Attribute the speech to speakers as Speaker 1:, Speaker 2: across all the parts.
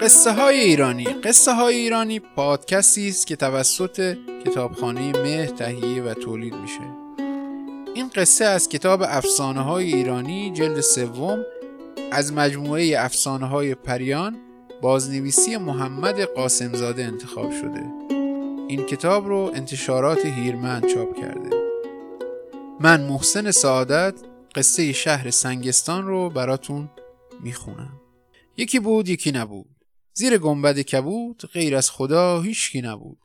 Speaker 1: قصه های ایرانی. قصه های ایرانی پادکستی است که توسط کتابخانه مه تهیه و تولید میشه. این قصه از کتاب افسانه های ایرانی جلد سوم از مجموعه افسانه های پریان بازنویسی محمد قاسمزاده انتخاب شده. این کتاب رو انتشارات هیرمند چاپ کرده. من محسن سعادت قصه شهر سنگستان رو براتون می‌خونم. یکی بود یکی نبود. زیر گنبد کبود غیر از خدا هیچکی نبود.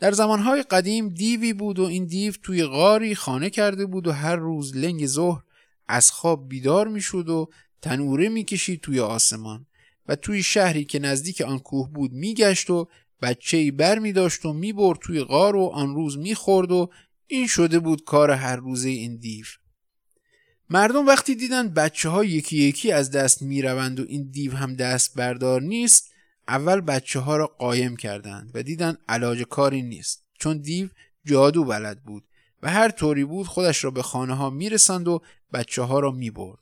Speaker 1: در زمانهای قدیم دیوی بود و این دیو توی غاری خانه کرده بود و هر روز لنگ ظهر از خواب بیدار می‌شد و تنوره می‌کشید توی آسمان و توی شهری که نزدیک آن کوه بود میگشت و بچه ای بر می داشت و می برد توی غار و آن روز می خورد و این شده بود کار هر روزه این دیو. مردم وقتی دیدن بچه ها یکی یکی از دست می روند و این دیو هم دست بردار نیست اول بچه ها را قایم کردند و دیدن علاج کاری نیست چون دیو جادو بلد بود و هر طوری بود خودش را به خانه ها می رسند و بچه ها را می برد.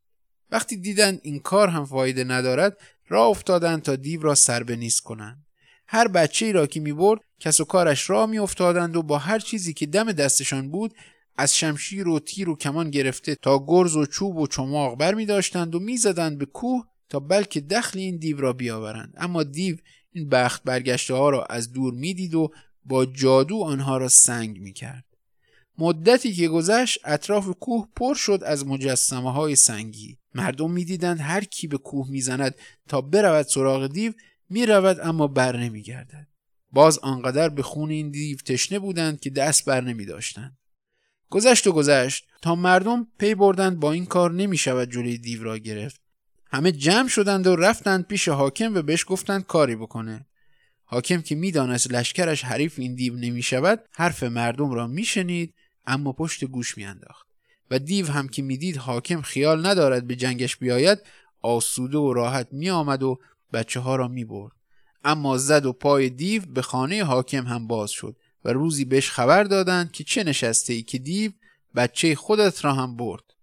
Speaker 1: وقتی دیدن این کار هم فایده ندارد راه افتادند تا دیو را سر به نیست کنند. هر بچه ای را که می برد کس و کارش را می افتادند و با هر چیزی که دم دستشان بود از شمشیر و تیر و کمان گرفته تا گرز و چوب و چماق بر می داشتند و می زدند به کوه بلکه دخل این دیو را بیاورند اما دیو این بخت برگشته ها را از دور می‌دید و با جادو آنها را سنگ می کرد. مدتی که گذشت اطراف کوه پر شد از مجسمه های سنگی مردم می‌دیدند هر کی به کوه می‌زند تا برود سراغ دیو می‌رود اما بر نمیگردد باز آنقدر به خون این دیو تشنه بودند که دست بر نمی داشتند. گذشت و گذشت تا مردم پی بردند با این کار نمی شود جلوی دیو را گرفت همه جمع شدند و رفتند پیش حاکم و بهش گفتند کاری بکنه. حاکم که می‌دانست لشکرش حریف این دیو نمی شود حرف مردم را میشنید اما پشت گوش میانداخت. و دیو هم که می‌دید حاکم خیال ندارد به جنگش بیاید آسوده و راحت می آمد و بچه ها را می برد. اما زد و پای دیو به خانه حاکم هم باز شد و روزی بهش خبر دادند که چه نشسته ای که دیو بچه خودت را هم برد.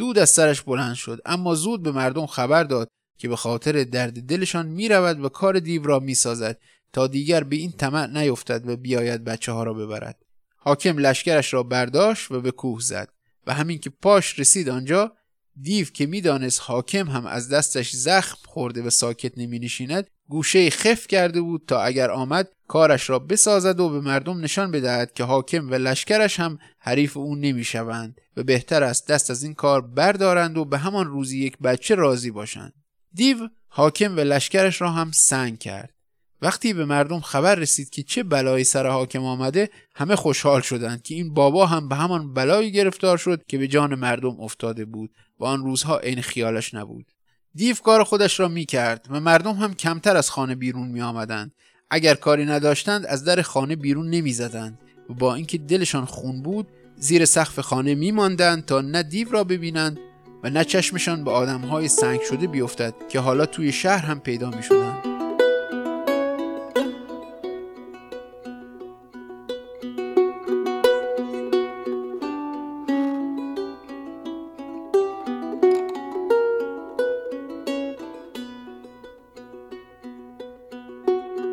Speaker 1: دود از سرش بلند شد اما زود به مردم خبر داد که به خاطر درد دلشان می رود و کار دیو را می سازد تا دیگر به این طمع نیفتد و بیاید بچه ها را ببرد. حاکم لشکرش را برداشت و به کوه زد و همین که پاش رسید آنجا دیو که می‌دانست حاکم هم از دستش زخم خورده و ساکت نمی نشیند گوشه خف کرده بود تا اگر آمد کارش را بسازد و به مردم نشان بدهد که حاکم و لشکرش هم حریف او نمی‌شوند و بهتر است دست از این کار بردارند و به همان روزی یک بچه راضی باشند. دیو حاکم و لشکرش را هم سنگ کرد. وقتی به مردم خبر رسید که چه بلایی سر حاکم آمده همه خوشحال شدند که این بابا هم به همان بلایی گرفتار شد که به جان مردم افتاده بود و آن روزها عین خیالش نبود. دیو کار خودش را می کرد و مردم هم کمتر از خانه بیرون می آمدند. اگر کاری نداشتند از در خانه بیرون نمی زدند و با اینکه دلشان خون بود زیر سقف خانه می ماندند تا نه دیو را ببینند و نه چشمشان به آدمهای سنگ شده بیفتد که حالا توی شهر هم پیدا می شدند.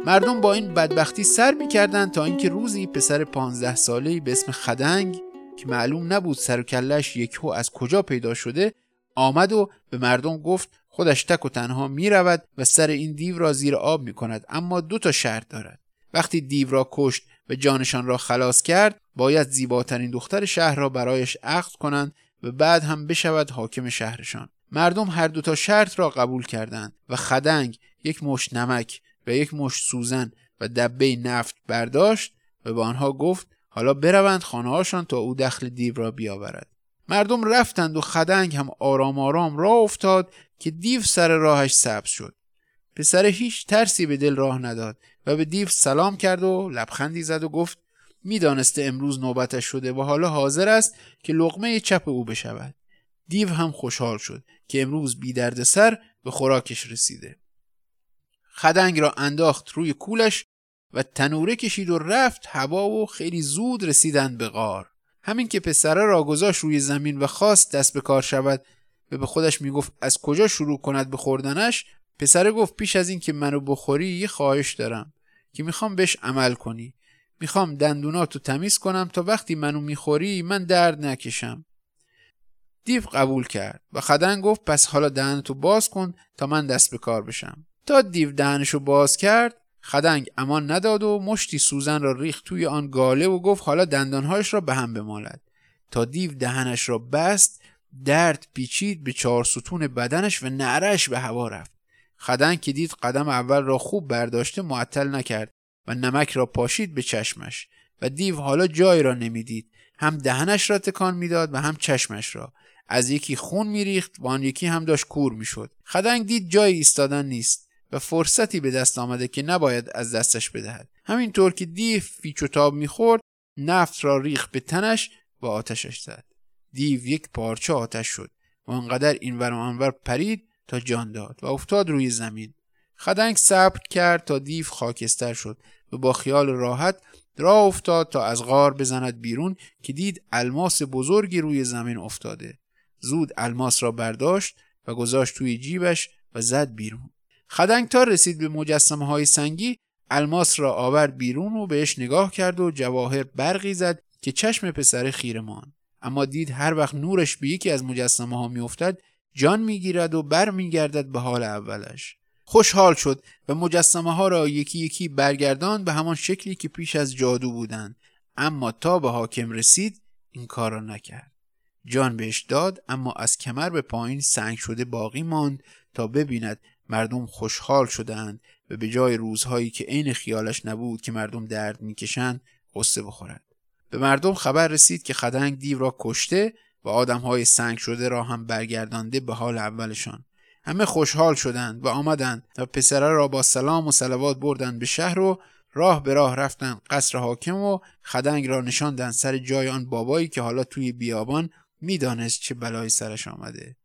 Speaker 1: مردم با این بدبختی سر می‌کردند تا اینکه روزی پسر پانزده ساله به اسم خدنگ که معلوم نبود سر و کلش یکهو از کجا پیدا شده آمد و به مردم گفت خودش تک و تنها می رود و سر این دیو را زیر آب می کند اما دو تا شرط دارد. وقتی دیو را کشت و جانشان را خلاص کرد باید زیباترین دختر شهر را برایش عقد کنند و بعد هم بشود حاکم شهرشان. مردم هر دو تا شرط را قبول کردند و خدنگ یک مش نمک و یک مشت سوزن و دبه نفت برداشت و به آنها گفت حالا بروند خانههاشان تا او دخل دیو را بیاورد. مردم رفتند و خدنگ هم آرام آرام راه افتاد که دیو سر راهش سبز شد. پسر هیچ ترسی به دل راه نداد و به دیو سلام کرد و لبخندی زد و گفت می‌دانسته امروز نوبتش شده و حالا حاضر است که لقمه چپ او بشود. دیو هم خوشحال شد که امروز بی درد سر به خوراکش رسیده. خدنگ را انداخت روی کولش و تنوره کشید و رفت هوا و خیلی زود رسیدند به غار. همین که پسره را گذاشت روی زمین و خواست دست به کار شود و به خودش می‌گفت از کجا شروع کند به خوردنش؟ پسره گفت پیش از این که منو بخوری یه خواهش دارم که می‌خوام بهش عمل کنی. می‌خوام دندوناتو تمیز کنم تا وقتی منو می‌خوری من درد نکشم. دیو قبول کرد و خدنگ گفت پس حالا دهنتو باز کن تا من دست به کار بشم. تا دیو دهنشو باز کرد خدنگ امان نداد و مشتی سوزن را ریخت توی آن گاله و گفت حالا دندانهایش را به هم بمالد. تا دیو دهنش را بست درد پیچید به چهار ستون بدنش و نعرش به هوا رفت. خدنگ که دید قدم اول را خوب برداشته معطل نکرد و نمک را پاشید به چشمش و دیو حالا جای را نمی‌دید. هم دهنش را تکان می‌داد و هم چشمش را. از یکی خون میریخت و آن یکی هم داشت کور می‌شد. خدنگ دید جای ایستادن نیست. و فرصتی به دست آمده که نباید از دستش بدهد. همینطور که دیو فیچ و تاب می‌خورد نفت را ریخت به تنش و آتشش زد. دیو یک پارچه آتش شد و آنقدر این ور آنور پرید تا جان داد و افتاد روی زمین. خدنگ صبر کرد تا دیو خاکستر شد و با خیال راحت راه افتاد تا از غار بزند بیرون که دید الماس بزرگی روی زمین افتاده. زود الماس را برداشت و گذاشت توی جیبش و زد بیرون. خدنگ رسید به مجسمه های سنگی الماس را آورد بیرون و بهش نگاه کرد و جواهر برقی زد که چشم پسر خیره ماند. اما دید هر وقت نورش به یکی از مجسمه ها میافتد جان می‌گیرد و بر میگردد به حال اولش. خوشحال شد و مجسمه ها را یکی یکی برگردان به همان شکلی که پیش از جادو بودند. اما تا به حاکم رسید این کار را نکرد. جان بهش داد اما از کمر به پایین سنگ شده باقی ماند تا ببیند مردم خوشحال شدند و به جای روزهایی که عین خیالش نبود که مردم درد می‌کشند قصه بخورد به مردم خبر رسید که خدنگ دیو را کشته و آدمهای سنگ شده را هم برگردانده به حال اولشان. همه خوشحال شدند و آمدند و پسره را با سلام و سلوات بردند به شهر و راه به راه رفتند قصر حاکم و خدنگ را نشاندند سر جای آن بابایی که حالا توی بیابان می‌دانست چه بلایی سرش آمده.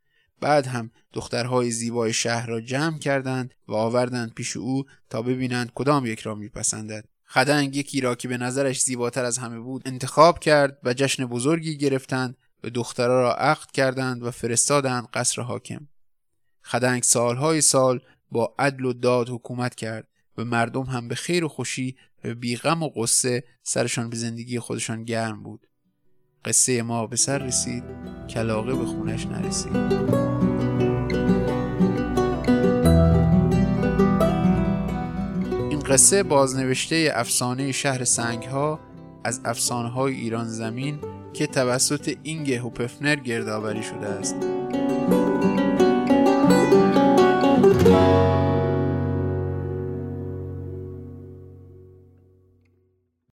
Speaker 1: بعد هم دخترهای زیبای شهر را جمع کردند و آوردند پیش او تا ببینند کدام یک را میپسندد. خدنگ یکی را که به نظرش زیباتر از همه بود انتخاب کرد و جشن بزرگی گرفتند و دخترها را عقد کردند و فرستادند قصر حاکم. خدنگ سالهای سال با عدل و داد حکومت کرد و مردم هم به خیر و خوشی و بیغم و قصه سرشان به زندگی خودشان گرم بود. قصه ما به سر رسید کلاقه به خونش نرسید. این قصه بازنوشته افسانه شهر سنگ ها از افسانه های ایران زمین که توسط اینگ هوپفنر گردآوری شده است.